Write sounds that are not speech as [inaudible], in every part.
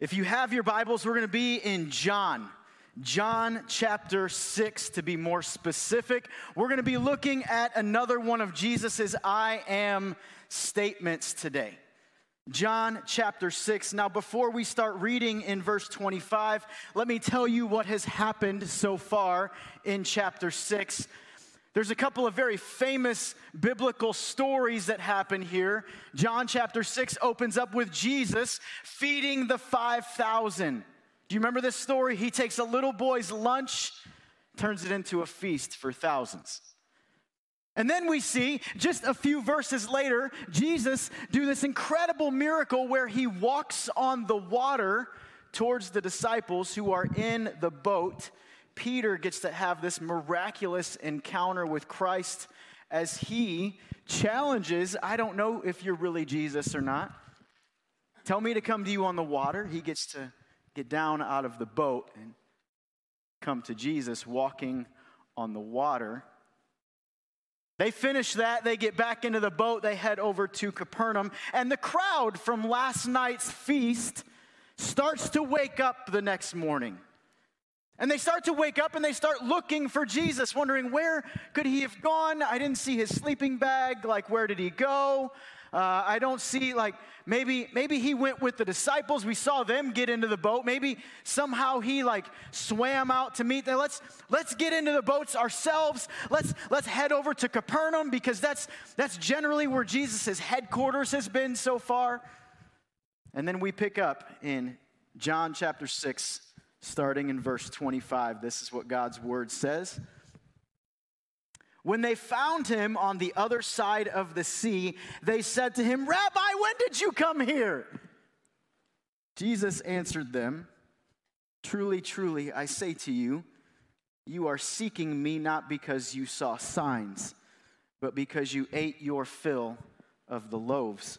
If you have your Bibles, we're going to be in John. John chapter 6, to be more specific. We're going to be looking at another one of Jesus's I am statements today. John chapter 6. Now, before we start reading in verse 25, let me tell you what has happened so far in chapter 6. There's a couple of very famous biblical stories that happen here. John chapter 6 opens up with Jesus feeding the 5,000. Do you remember this story? He takes a little boy's lunch, turns it into a feast for thousands. And then we see just a few verses later, Jesus do this incredible miracle where he walks on the water towards the disciples who are in the boat Peter gets to have this miraculous encounter with Christ as he challenges, I don't know if you're really Jesus or not. Tell me to come to you on the water. He gets to get down out of the boat and come to Jesus walking on the water. They finish that, they get back into the boat, they head over to Capernaum, and the crowd from last night's feast starts to wake up the next morning. And they start to wake up and they start looking for Jesus, wondering where could he have gone? I didn't see his sleeping bag. Like, where did he go? Uh, I don't see like maybe maybe he went with the disciples. We saw them get into the boat. Maybe somehow he like swam out to meet them. Let's let's get into the boats ourselves. Let's let's head over to Capernaum because that's that's generally where Jesus' headquarters has been so far. And then we pick up in John chapter 6 starting in verse 25. This is what God's word says. When they found him on the other side of the sea, they said to him, Rabbi, when did you come here? Jesus answered them, Truly, truly, I say to you, you are seeking me not because you saw signs, but because you ate your fill of the loaves.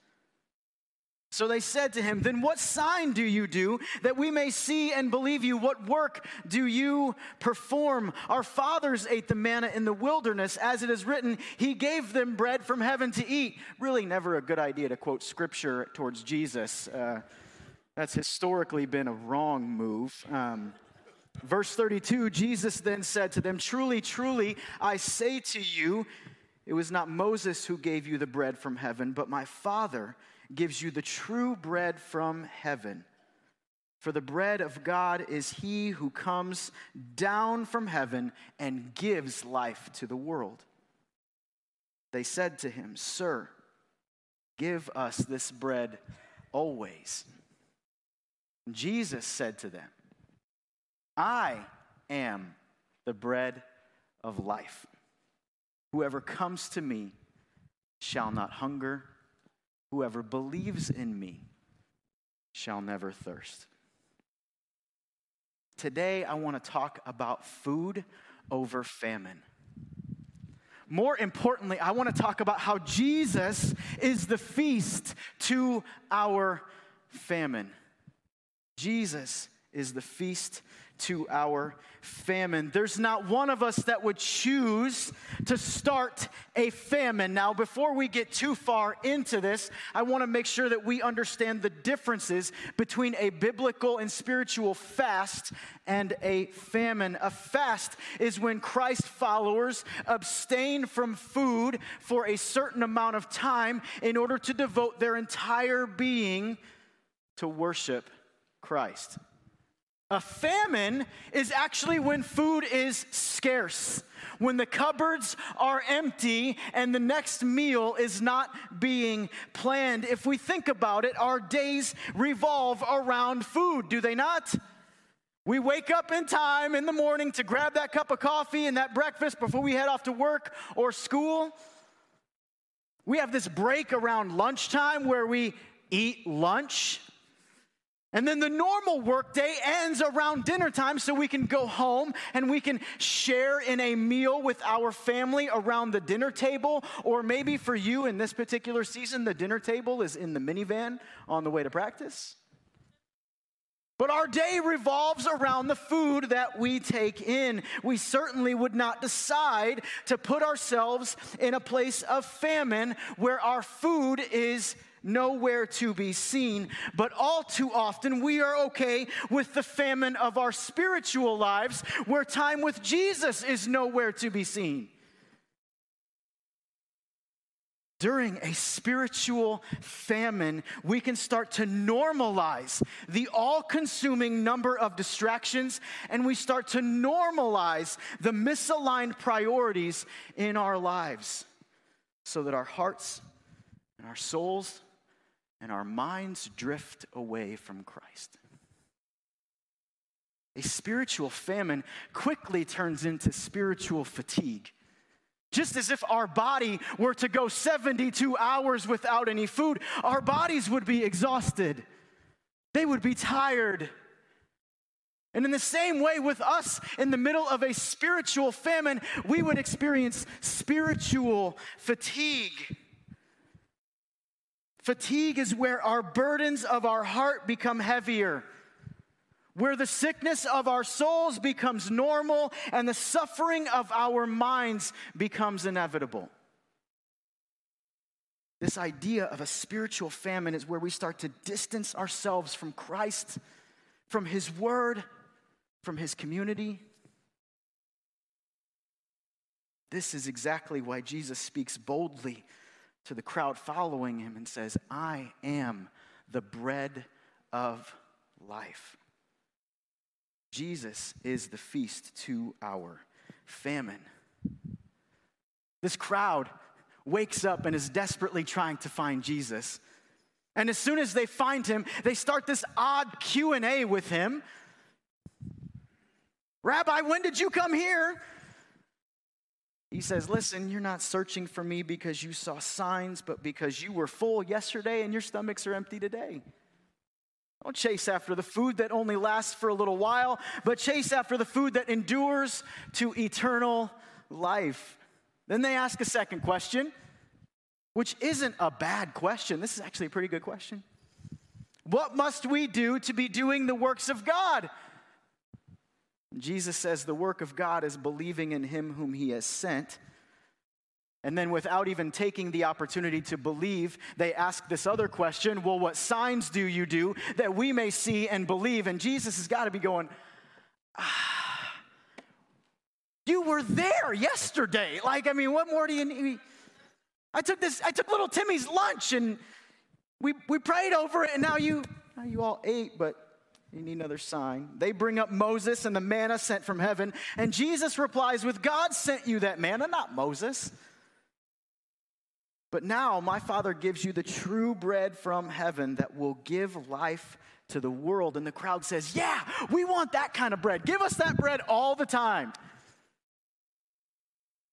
So they said to him, Then what sign do you do that we may see and believe you? What work do you perform? Our fathers ate the manna in the wilderness, as it is written, He gave them bread from heaven to eat. Really, never a good idea to quote scripture towards Jesus. Uh, that's historically been a wrong move. Um, verse 32 Jesus then said to them, Truly, truly, I say to you, it was not Moses who gave you the bread from heaven, but my Father gives you the true bread from heaven. For the bread of God is he who comes down from heaven and gives life to the world. They said to him, Sir, give us this bread always. Jesus said to them, I am the bread of life. Whoever comes to me shall not hunger Whoever believes in me shall never thirst. Today, I want to talk about food over famine. More importantly, I want to talk about how Jesus is the feast to our famine. Jesus is the feast to our famine. There's not one of us that would choose to start a famine. Now, before we get too far into this, I want to make sure that we understand the differences between a biblical and spiritual fast and a famine. A fast is when Christ followers abstain from food for a certain amount of time in order to devote their entire being to worship Christ. A famine is actually when food is scarce, when the cupboards are empty and the next meal is not being planned. If we think about it, our days revolve around food, do they not? We wake up in time in the morning to grab that cup of coffee and that breakfast before we head off to work or school. We have this break around lunchtime where we eat lunch. And then the normal workday ends around dinner time so we can go home and we can share in a meal with our family around the dinner table. Or maybe for you in this particular season, the dinner table is in the minivan on the way to practice. But our day revolves around the food that we take in. We certainly would not decide to put ourselves in a place of famine where our food is nowhere to be seen. But all too often, we are okay with the famine of our spiritual lives where time with Jesus is nowhere to be seen. During a spiritual famine, we can start to normalize the all consuming number of distractions and we start to normalize the misaligned priorities in our lives so that our hearts and our souls and our minds drift away from Christ. A spiritual famine quickly turns into spiritual fatigue. Just as if our body were to go 72 hours without any food, our bodies would be exhausted. They would be tired. And in the same way, with us in the middle of a spiritual famine, we would experience spiritual fatigue. Fatigue is where our burdens of our heart become heavier, where the sickness of our souls becomes normal and the suffering of our minds becomes inevitable. This idea of a spiritual famine is where we start to distance ourselves from Christ, from His Word, from His community. This is exactly why Jesus speaks boldly to the crowd following him and says, I am the bread of life. Jesus is the feast to our famine. This crowd wakes up and is desperately trying to find Jesus. And as soon as they find him, they start this odd Q&A with him. Rabbi, when did you come here? He says, Listen, you're not searching for me because you saw signs, but because you were full yesterday and your stomachs are empty today. Don't chase after the food that only lasts for a little while, but chase after the food that endures to eternal life. Then they ask a second question, which isn't a bad question. This is actually a pretty good question. What must we do to be doing the works of God? Jesus says the work of God is believing in him whom he has sent. And then, without even taking the opportunity to believe, they ask this other question Well, what signs do you do that we may see and believe? And Jesus has got to be going, ah, You were there yesterday. Like, I mean, what more do you need? I took this, I took little Timmy's lunch and we, we prayed over it, and now you, now you all ate, but you need another sign. They bring up Moses and the manna sent from heaven. And Jesus replies with, God sent you that manna, not Moses. But now my Father gives you the true bread from heaven that will give life to the world. And the crowd says, Yeah, we want that kind of bread. Give us that bread all the time.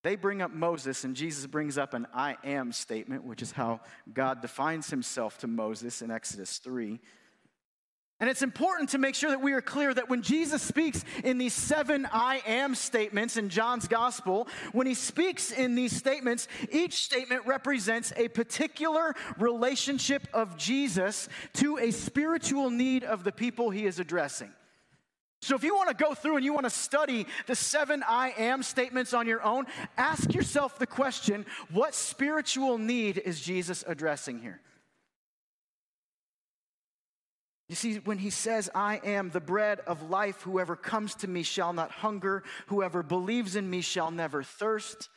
They bring up Moses, and Jesus brings up an I am statement, which is how God defines himself to Moses in Exodus 3. And it's important to make sure that we are clear that when Jesus speaks in these seven I am statements in John's gospel, when he speaks in these statements, each statement represents a particular relationship of Jesus to a spiritual need of the people he is addressing. So, if you want to go through and you want to study the seven I am statements on your own, ask yourself the question what spiritual need is Jesus addressing here? You see, when he says, I am the bread of life, whoever comes to me shall not hunger, whoever believes in me shall never thirst,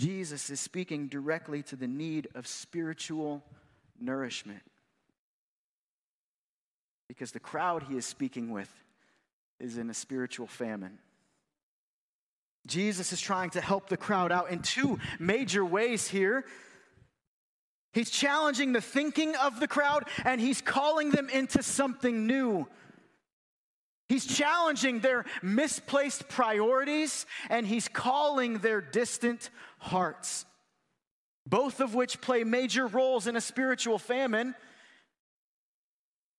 Jesus is speaking directly to the need of spiritual nourishment. Because the crowd he is speaking with is in a spiritual famine. Jesus is trying to help the crowd out in two major ways here. He's challenging the thinking of the crowd and he's calling them into something new. He's challenging their misplaced priorities and he's calling their distant hearts, both of which play major roles in a spiritual famine.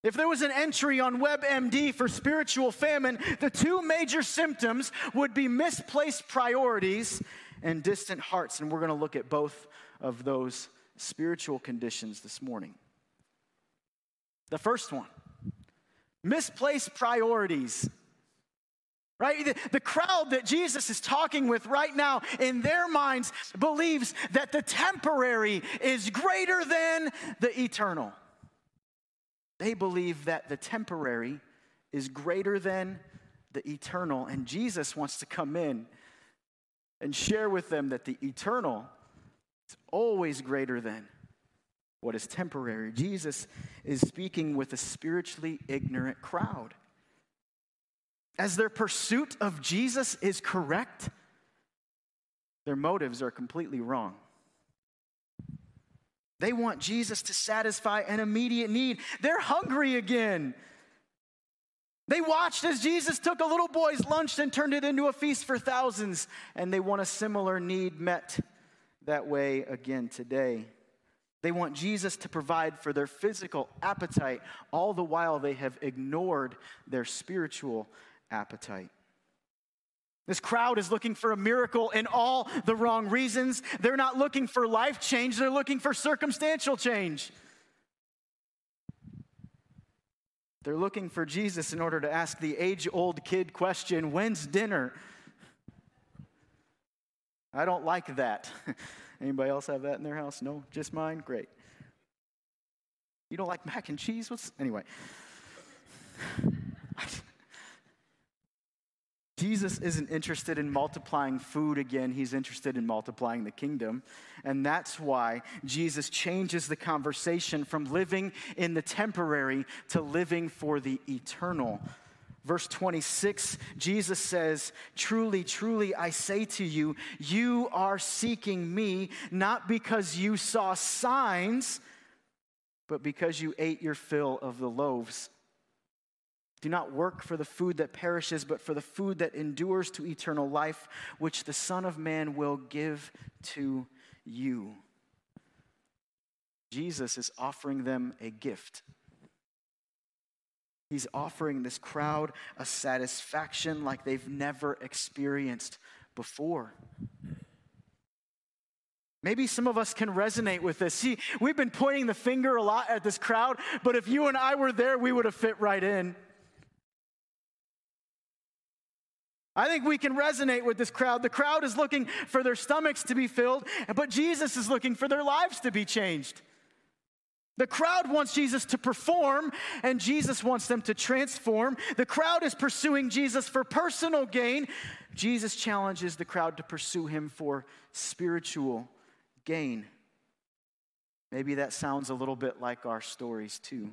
If there was an entry on WebMD for spiritual famine, the two major symptoms would be misplaced priorities and distant hearts. And we're going to look at both of those spiritual conditions this morning. The first one misplaced priorities. Right? The, the, crowd that Jesus is talking with right now, in their minds, believes that the temporary is greater than the eternal. They believe that the temporary is greater than the eternal. And Jesus wants to come in and share with them that the eternal is always greater than what is temporary. Jesus is speaking with a spiritually ignorant crowd. As their pursuit of Jesus is correct, their motives are completely wrong. They want Jesus to satisfy an immediate need. They're hungry again. They watched as Jesus took a little boy's lunch and turned it into a feast for thousands, and they want a similar need met that way again today. They want Jesus to provide for their physical appetite, all the while they have ignored their spiritual appetite. This crowd is looking for a miracle in all the wrong reasons. They're not looking for life change, they're looking for circumstantial change. They're looking for Jesus in order to ask the age old kid question when's dinner? I don't like that. [laughs] Anybody else have that in their house? No, just mine? Great. You don't like mac and cheese? What's anyway? [laughs] Jesus isn't interested in multiplying food again, he's interested in multiplying the kingdom. And that's why Jesus changes the conversation from living in the temporary to living for the eternal. Verse 26, Jesus says, Truly, truly, I say to you, you are seeking me not because you saw signs, but because you ate your fill of the loaves. Do not work for the food that perishes, but for the food that endures to eternal life, which the Son of Man will give to you. Jesus is offering them a gift. He's offering this crowd a satisfaction like they've never experienced before. Maybe some of us can resonate with this. See, we've been pointing the finger a lot at this crowd, but if you and I were there, we would have fit right in. I think we can resonate with this crowd. The crowd is looking for their stomachs to be filled, but Jesus is looking for their lives to be changed. The crowd wants Jesus to perform, and Jesus wants them to transform. The crowd is pursuing Jesus for personal gain. Jesus challenges the crowd to pursue him for spiritual gain. Maybe that sounds a little bit like our stories, too.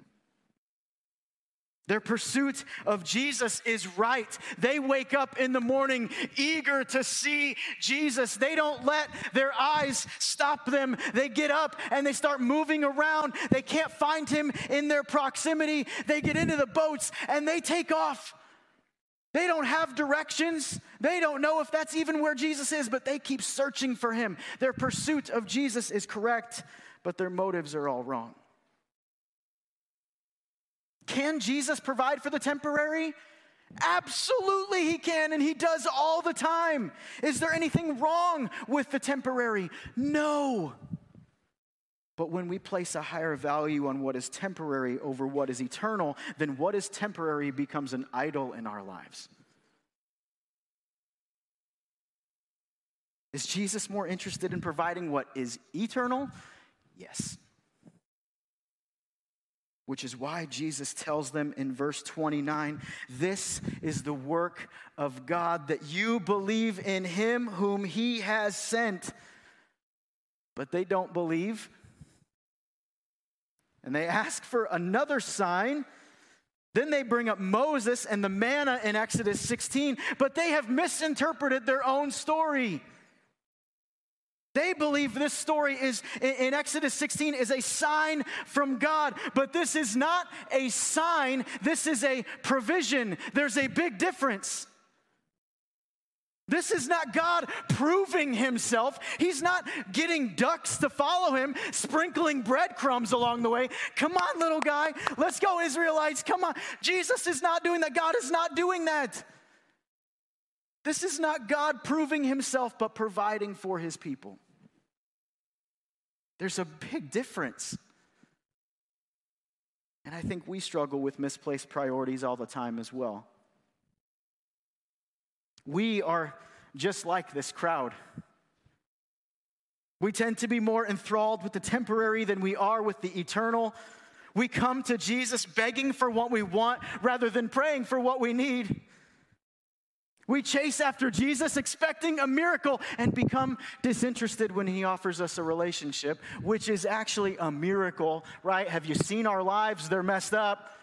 Their pursuit of Jesus is right. They wake up in the morning eager to see Jesus. They don't let their eyes stop them. They get up and they start moving around. They can't find him in their proximity. They get into the boats and they take off. They don't have directions. They don't know if that's even where Jesus is, but they keep searching for him. Their pursuit of Jesus is correct, but their motives are all wrong. Can Jesus provide for the temporary? Absolutely, he can, and he does all the time. Is there anything wrong with the temporary? No. But when we place a higher value on what is temporary over what is eternal, then what is temporary becomes an idol in our lives. Is Jesus more interested in providing what is eternal? Yes which is why Jesus tells them in verse 29 this is the work of God, that you believe in him whom he has sent. But they don't believe. And they ask for another sign. Then they bring up Moses and the manna in Exodus 16, but they have misinterpreted their own story. They believe this story is in Exodus 16 is a sign from God, but this is not a sign, this is a provision. There's a big difference. This is not God proving himself. He's not getting ducks to follow him, sprinkling breadcrumbs along the way. Come on, little guy. Let's go, Israelites. Come on. Jesus is not doing that. God is not doing that. This is not God proving himself, but providing for his people. There's a big difference. And I think we struggle with misplaced priorities all the time as well. We are just like this crowd. We tend to be more enthralled with the temporary than we are with the eternal. We come to Jesus begging for what we want rather than praying for what we need. We chase after Jesus expecting a miracle and become disinterested when he offers us a relationship, which is actually a miracle, right? Have you seen our lives? They're messed up.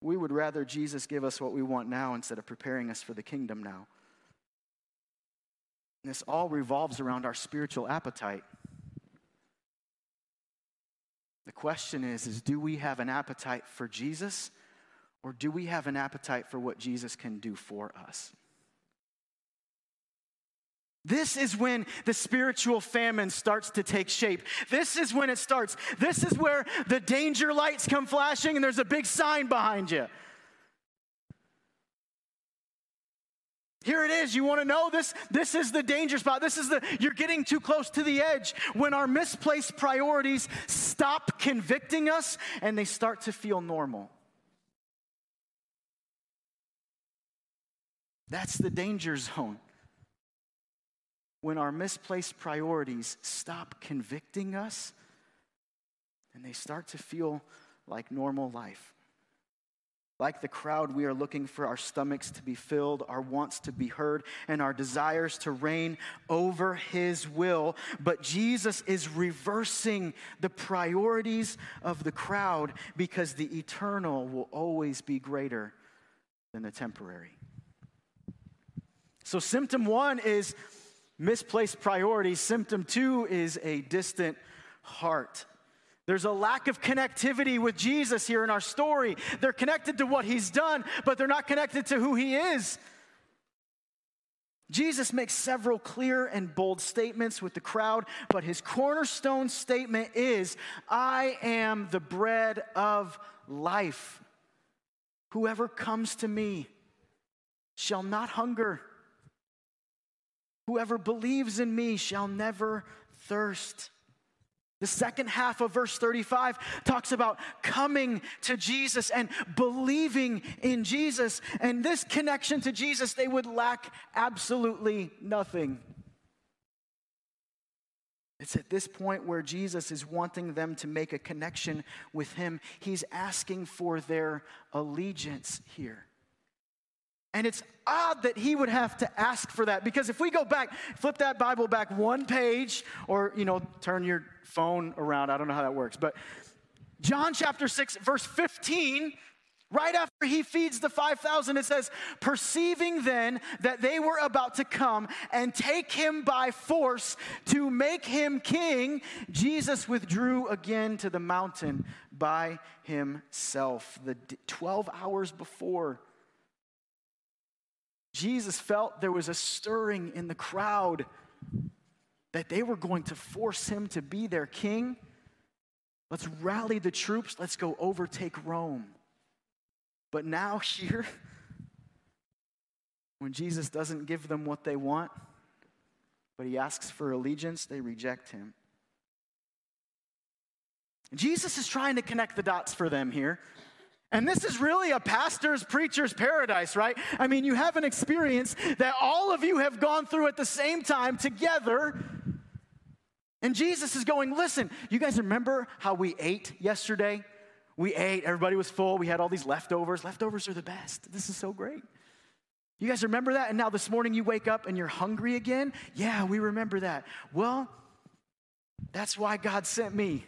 We would rather Jesus give us what we want now instead of preparing us for the kingdom now. This all revolves around our spiritual appetite. The question is, is do we have an appetite for Jesus or do we have an appetite for what Jesus can do for us? This is when the spiritual famine starts to take shape. This is when it starts. This is where the danger lights come flashing and there's a big sign behind you. Here it is. You want to know this? This is the danger spot. This is the, you're getting too close to the edge. When our misplaced priorities stop convicting us and they start to feel normal. That's the danger zone when our misplaced priorities stop convicting us and they start to feel like normal life. Like the crowd, we are looking for our stomachs to be filled, our wants to be heard, and our desires to reign over His will. But Jesus is reversing the priorities of the crowd because the eternal will always be greater than the temporary. So, symptom one is misplaced priorities. Symptom two is a distant heart. There's a lack of connectivity with Jesus here in our story. They're connected to what he's done, but they're not connected to who he is. Jesus makes several clear and bold statements with the crowd, but his cornerstone statement is I am the bread of life. Whoever comes to me shall not hunger. Whoever believes in me shall never thirst. The second half of verse 35 talks about coming to Jesus and believing in Jesus. And this connection to Jesus, they would lack absolutely nothing. It's at this point where Jesus is wanting them to make a connection with Him. He's asking for their allegiance here. And it's odd that he would have to ask for that because if we go back, flip that Bible back one page or, you know, turn your phone around. I don't know how that works. But John chapter 6, verse 15, right after he feeds the 5,000, it says, Perceiving then that they were about to come and take him by force to make him king, Jesus withdrew again to the mountain by himself. The 12 hours before, Jesus felt there was a stirring in the crowd that they were going to force him to be their king. Let's rally the troops. Let's go overtake Rome. But now, [laughs] here, when Jesus doesn't give them what they want, but he asks for allegiance, they reject him. Jesus is trying to connect the dots for them here. And this is really a pastor's, preacher's paradise, right? I mean, you have an experience that all of you have gone through at the same time together. And Jesus is going, listen, you guys remember how we ate yesterday? We ate, everybody was full, we had all these leftovers. Leftovers are the best. This is so great. You guys remember that? And now this morning you wake up and you're hungry again? Yeah, we remember that. Well, that's why God sent me,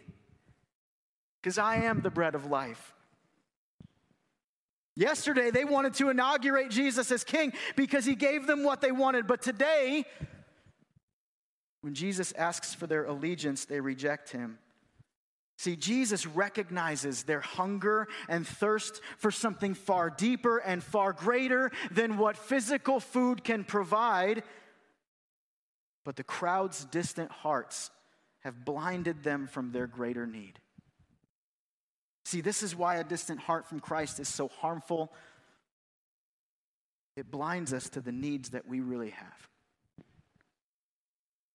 because I am the bread of life. Yesterday, they wanted to inaugurate Jesus as king because he gave them what they wanted. But today, when Jesus asks for their allegiance, they reject him. See, Jesus recognizes their hunger and thirst for something far deeper and far greater than what physical food can provide. But the crowd's distant hearts have blinded them from their greater need. See, this is why a distant heart from Christ is so harmful. It blinds us to the needs that we really have.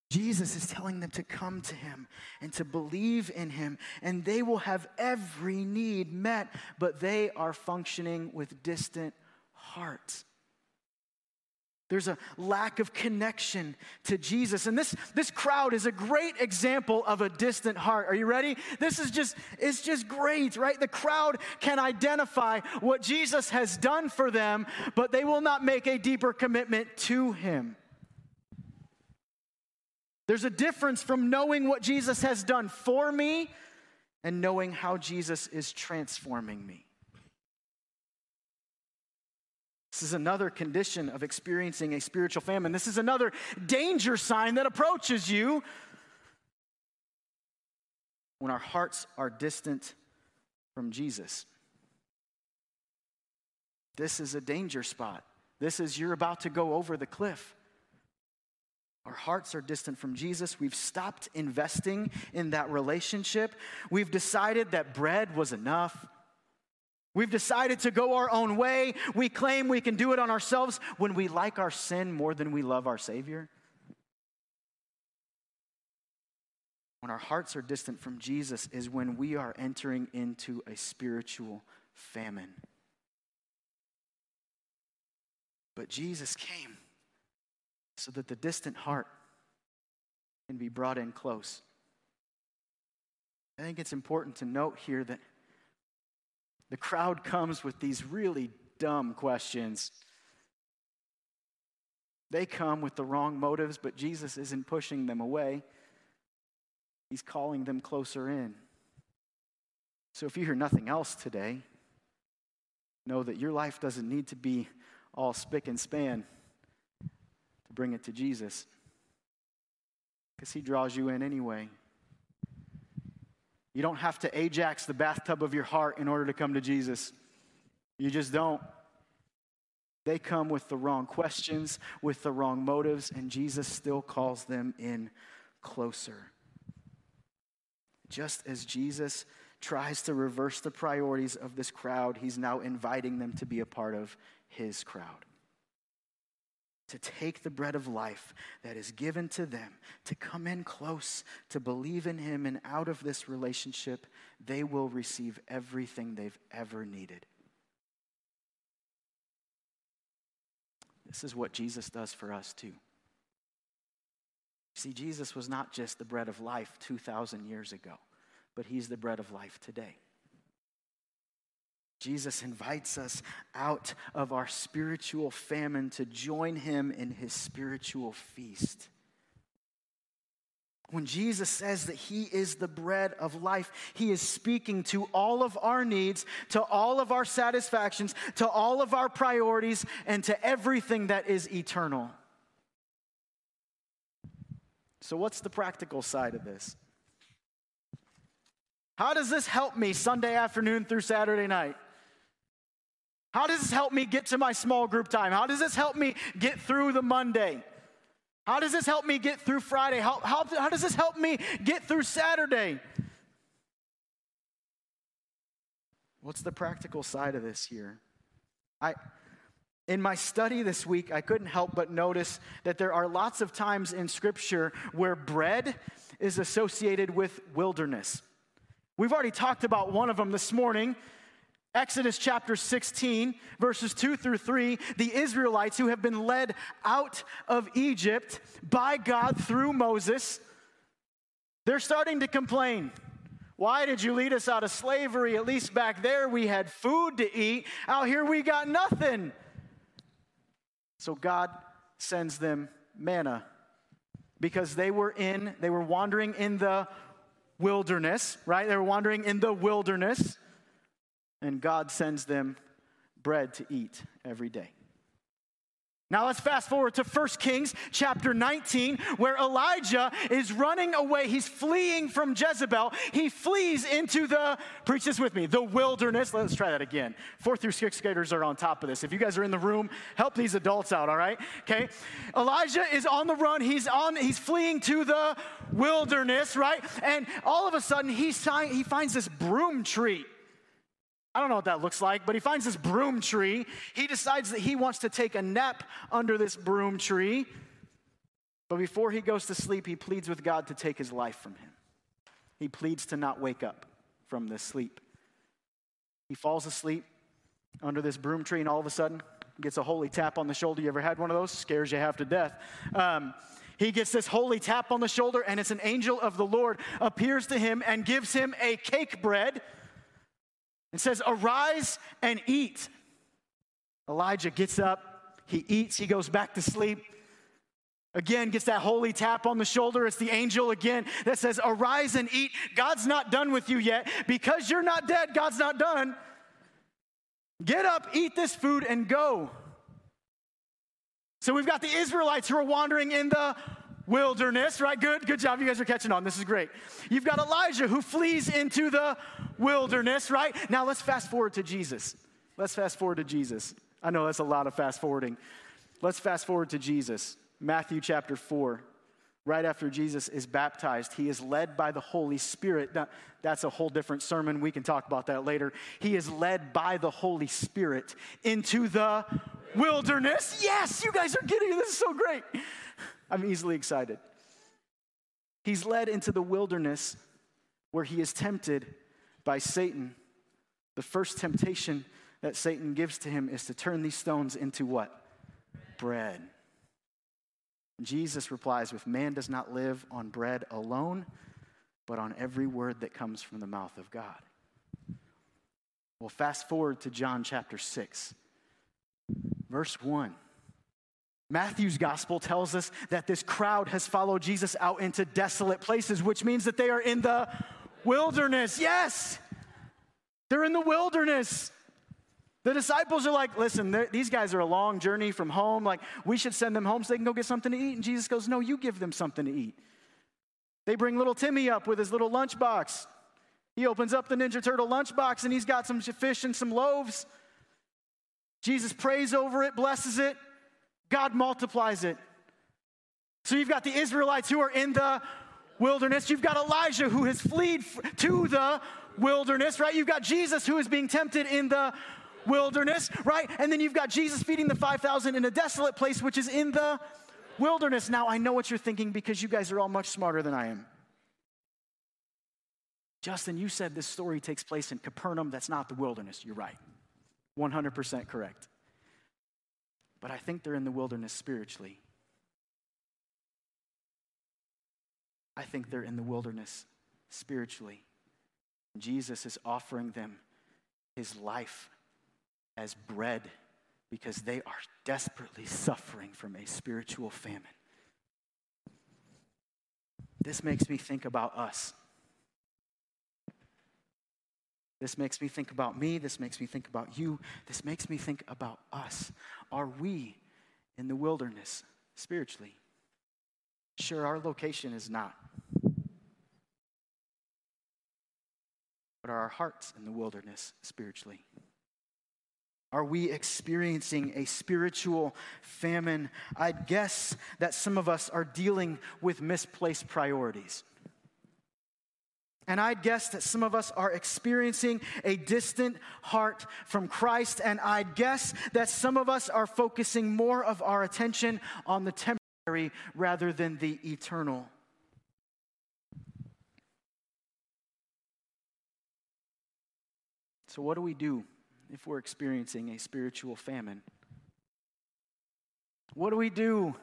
Jesus is telling them to come to him and to believe in him, and they will have every need met, but they are functioning with distant hearts. There's a lack of connection to Jesus. And this, this crowd is a great example of a distant heart. Are you ready? This is just, it's just great, right? The crowd can identify what Jesus has done for them, but they will not make a deeper commitment to him. There's a difference from knowing what Jesus has done for me and knowing how Jesus is transforming me. This is another condition of experiencing a spiritual famine. This is another danger sign that approaches you when our hearts are distant from Jesus. This is a danger spot. This is you're about to go over the cliff. Our hearts are distant from Jesus. We've stopped investing in that relationship. We've decided that bread was enough. We've decided to go our own way. We claim we can do it on ourselves when we like our sin more than we love our Savior. When our hearts are distant from Jesus, is when we are entering into a spiritual famine. But Jesus came so that the distant heart can be brought in close. I think it's important to note here that the crowd comes with these really dumb questions. They come with the wrong motives, but Jesus isn't pushing them away. He's calling them closer in. So if you hear nothing else today, know that your life doesn't need to be all spick and span to bring it to Jesus because he draws you in anyway. You don't have to Ajax the bathtub of your heart in order to come to Jesus. You just don't. They come with the wrong questions, with the wrong motives, and Jesus still calls them in closer. Just as Jesus tries to reverse the priorities of this crowd, he's now inviting them to be a part of his crowd to take the bread of life that is given to them, to come in close, to believe in Him, and out of this relationship, they will receive everything they've ever needed. This is what Jesus does for us, too. See, Jesus was not just the bread of life 2,000 years ago, but He's the bread of life today. Jesus invites us out of our spiritual famine to join him in his spiritual feast. When Jesus says that He is the bread of life, He is speaking to all of our needs, to all of our satisfactions, to all of our priorities, and to everything that is eternal. So, what's the practical side of this? How does this help me Sunday afternoon through Saturday night? How does this help me get to my small group time? How does this help me get through the Monday? How does this help me get through Friday? How, how, how does this help me get through Saturday? What's the practical side of this here? I, in my study this week, I couldn't help but notice that there are lots of times in Scripture where bread is associated with wilderness. We've already talked about one of them this morning Exodus chapter 16, verses 2 through 3, the Israelites who have been led out of Egypt by God through Moses, they're starting to complain. Why did you lead us out of slavery? At least back there we had food to eat. Out here we got nothing. So God sends them manna because they were in, they were wandering in the wilderness, right? They were wandering in the wilderness and God sends them bread to eat every day. Now let's fast forward to 1 Kings chapter 19, where Elijah is running away. He's fleeing from Jezebel. He flees into the, preach this with me, the wilderness. Let's try that again. Fourth through sixth graders are on top of this. If you guys are in the room, help these adults out, all right? Okay. Elijah is on the run. He's on, he's fleeing to the wilderness, right? And all of a sudden he, he finds this broom tree. I don't know what that looks like, but he finds this broom tree. He decides that he wants to take a nap under this broom tree. But before he goes to sleep, he pleads with God to take his life from him. He pleads to not wake up from this sleep. He falls asleep under this broom tree, and all of a sudden, gets a holy tap on the shoulder. You ever had one of those? Scares you half to death. Um, he gets this holy tap on the shoulder, and it's an angel of the Lord appears to him and gives him a cake bread and says, Arise and eat. Elijah gets up, he eats, he goes back to sleep. Again, gets that holy tap on the shoulder. It's the angel again that says, Arise and eat. God's not done with you yet. Because you're not dead, God's not done. Get up, eat this food, and go. So we've got the Israelites who are wandering in the wilderness, right? Good, good job. You guys are catching on. This is great. You've got Elijah who flees into the wilderness, right? Now let's fast forward to Jesus. Let's fast forward to Jesus. I know that's a lot of fast forwarding. Let's fast forward to Jesus. Matthew chapter 4. Right after Jesus is baptized, he is led by the Holy Spirit. Now, that's a whole different sermon. We can talk about that later. He is led by the Holy Spirit into the wilderness. Yes, you guys are getting it. This is so great. I'm easily excited. He's led into the wilderness where he is tempted by Satan. The first temptation that Satan gives to him is to turn these stones into what? Bread. Jesus replies with Man does not live on bread alone, but on every word that comes from the mouth of God. Well, fast forward to John chapter 6, verse 1. Matthew's gospel tells us that this crowd has followed Jesus out into desolate places, which means that they are in the wilderness. Yes, they're in the wilderness. The disciples are like, listen, these guys are a long journey from home. Like, we should send them home so they can go get something to eat. And Jesus goes, no, you give them something to eat. They bring little Timmy up with his little lunchbox. He opens up the Ninja Turtle lunchbox and he's got some fish and some loaves. Jesus prays over it, blesses it. God multiplies it. So you've got the Israelites who are in the wilderness. You've got Elijah who has fled to the wilderness, right? You've got Jesus who is being tempted in the wilderness, right? And then you've got Jesus feeding the 5,000 in a desolate place, which is in the wilderness. Now, I know what you're thinking because you guys are all much smarter than I am. Justin, you said this story takes place in Capernaum. That's not the wilderness. You're right. 100% correct but I think they're in the wilderness spiritually. I think they're in the wilderness spiritually. Jesus is offering them his life as bread because they are desperately suffering from a spiritual famine. This makes me think about us. This makes me think about me. This makes me think about you. This makes me think about us. Are we in the wilderness spiritually? Sure, our location is not. But are our hearts in the wilderness spiritually? Are we experiencing a spiritual famine? I'd guess that some of us are dealing with misplaced priorities. And I'd guess that some of us are experiencing a distant heart from Christ. And I'd guess that some of us are focusing more of our attention on the temporary rather than the eternal. So, what do we do if we're experiencing a spiritual famine? What do we do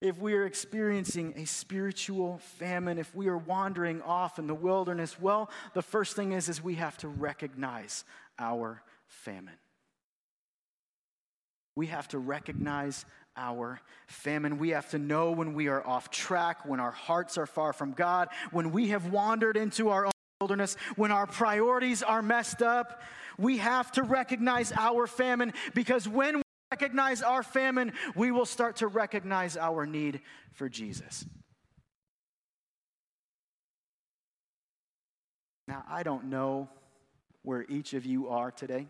if we are experiencing a spiritual famine, if we are wandering off in the wilderness, well, the first thing is, is we have to recognize our famine. We have to recognize our famine. We have to know when we are off track, when our hearts are far from God, when we have wandered into our own wilderness, when our priorities are messed up. We have to recognize our famine because when recognize our famine, we will start to recognize our need for Jesus. Now, I don't know where each of you are today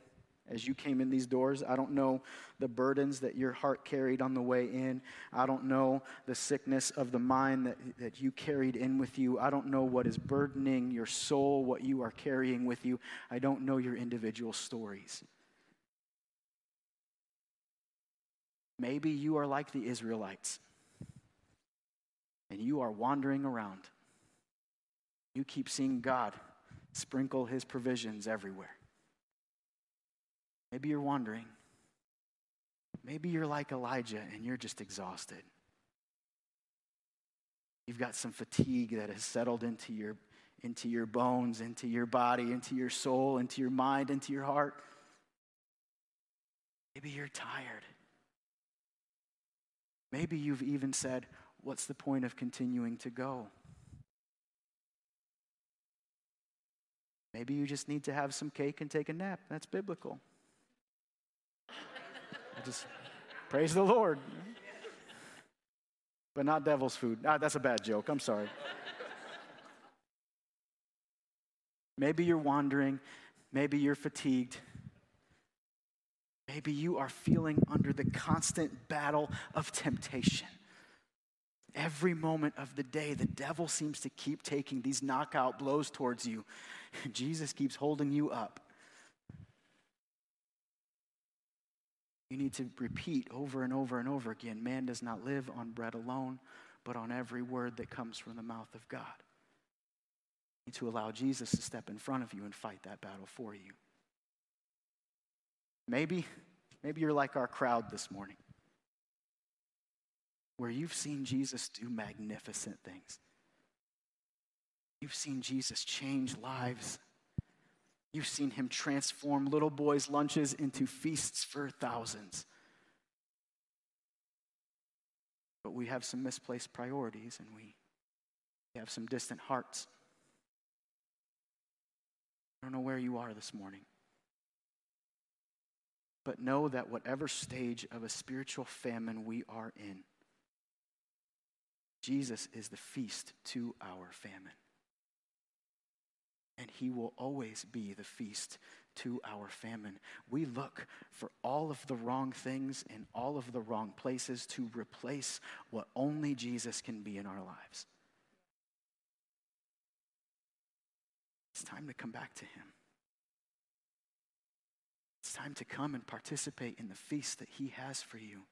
as you came in these doors. I don't know the burdens that your heart carried on the way in. I don't know the sickness of the mind that, that you carried in with you. I don't know what is burdening your soul, what you are carrying with you. I don't know your individual stories. Maybe you are like the Israelites and you are wandering around. You keep seeing God sprinkle his provisions everywhere. Maybe you're wandering. Maybe you're like Elijah and you're just exhausted. You've got some fatigue that has settled into your, into your bones, into your body, into your soul, into your mind, into your heart. Maybe you're tired. Maybe you've even said, What's the point of continuing to go? Maybe you just need to have some cake and take a nap. That's biblical. I [laughs] just praise the Lord. But not devil's food. Ah, that's a bad joke. I'm sorry. Maybe you're wandering. Maybe you're fatigued. Maybe you are feeling under the constant battle of temptation. Every moment of the day, the devil seems to keep taking these knockout blows towards you. [laughs] Jesus keeps holding you up. You need to repeat over and over and over again man does not live on bread alone, but on every word that comes from the mouth of God. You need to allow Jesus to step in front of you and fight that battle for you. Maybe, maybe you're like our crowd this morning, where you've seen Jesus do magnificent things. You've seen Jesus change lives. You've seen him transform little boys' lunches into feasts for thousands. But we have some misplaced priorities and we have some distant hearts. I don't know where you are this morning. But know that whatever stage of a spiritual famine we are in, Jesus is the feast to our famine and he will always be the feast to our famine. We look for all of the wrong things in all of the wrong places to replace what only Jesus can be in our lives. It's time to come back to him. Time to come and participate in the feast that he has for you.